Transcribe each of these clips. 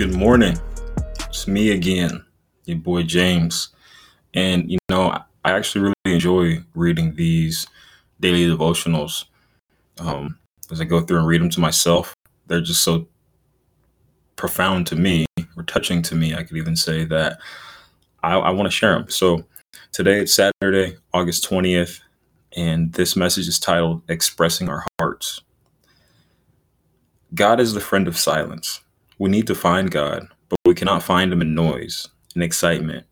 morning. It's me again, your boy James. And, you know, I actually really enjoy reading these daily devotionals um, as I go through and read them to myself. They're just so profound to me or touching to me. I could even say that I, I want to share them. So today it's Saturday, August 20th, and this message is titled Expressing Our Hearts. God is the friend of silence. We need to find God, but we cannot find him in noise and excitement.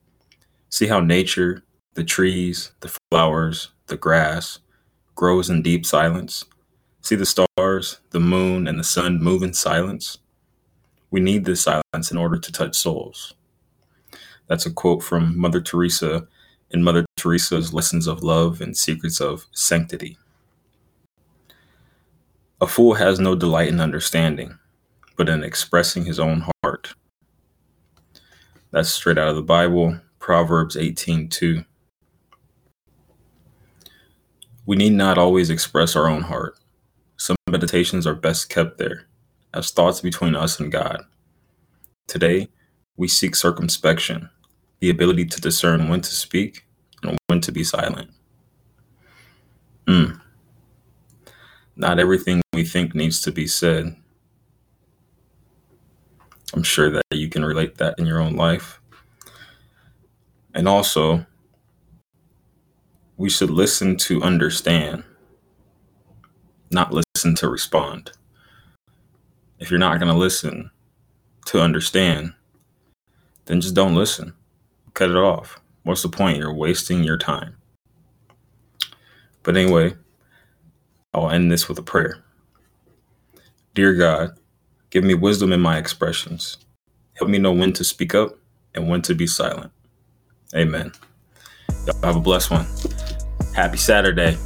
See how nature, the trees, the flowers, the grass, grows in deep silence. See the stars, the moon, and the sun move in silence. We need this silence in order to touch souls. That's a quote from Mother Teresa in Mother Teresa's Lessons of Love and Secrets of Sanctity. A fool has no delight in understanding, but in expressing his own heart. That's straight out of the Bible, Proverbs 18:2. We need not always express our own heart. Some meditations are best kept there, as thoughts between us and God. Today, we seek circumspection, the ability to discern when to speak and when to be silent. Mm. Not everything we think needs to be said. I'm sure that you can relate that in your own life. And also, we should listen to understand, not listen to respond. If you're not going to listen to understand, then just don't listen. Cut it off. What's the point? You're wasting your time. But anyway, I'll end this with a prayer. Dear God, give me wisdom in my expressions. Help me know when to speak up and when to be silent. Amen. Y'all have a blessed one. Happy Saturday.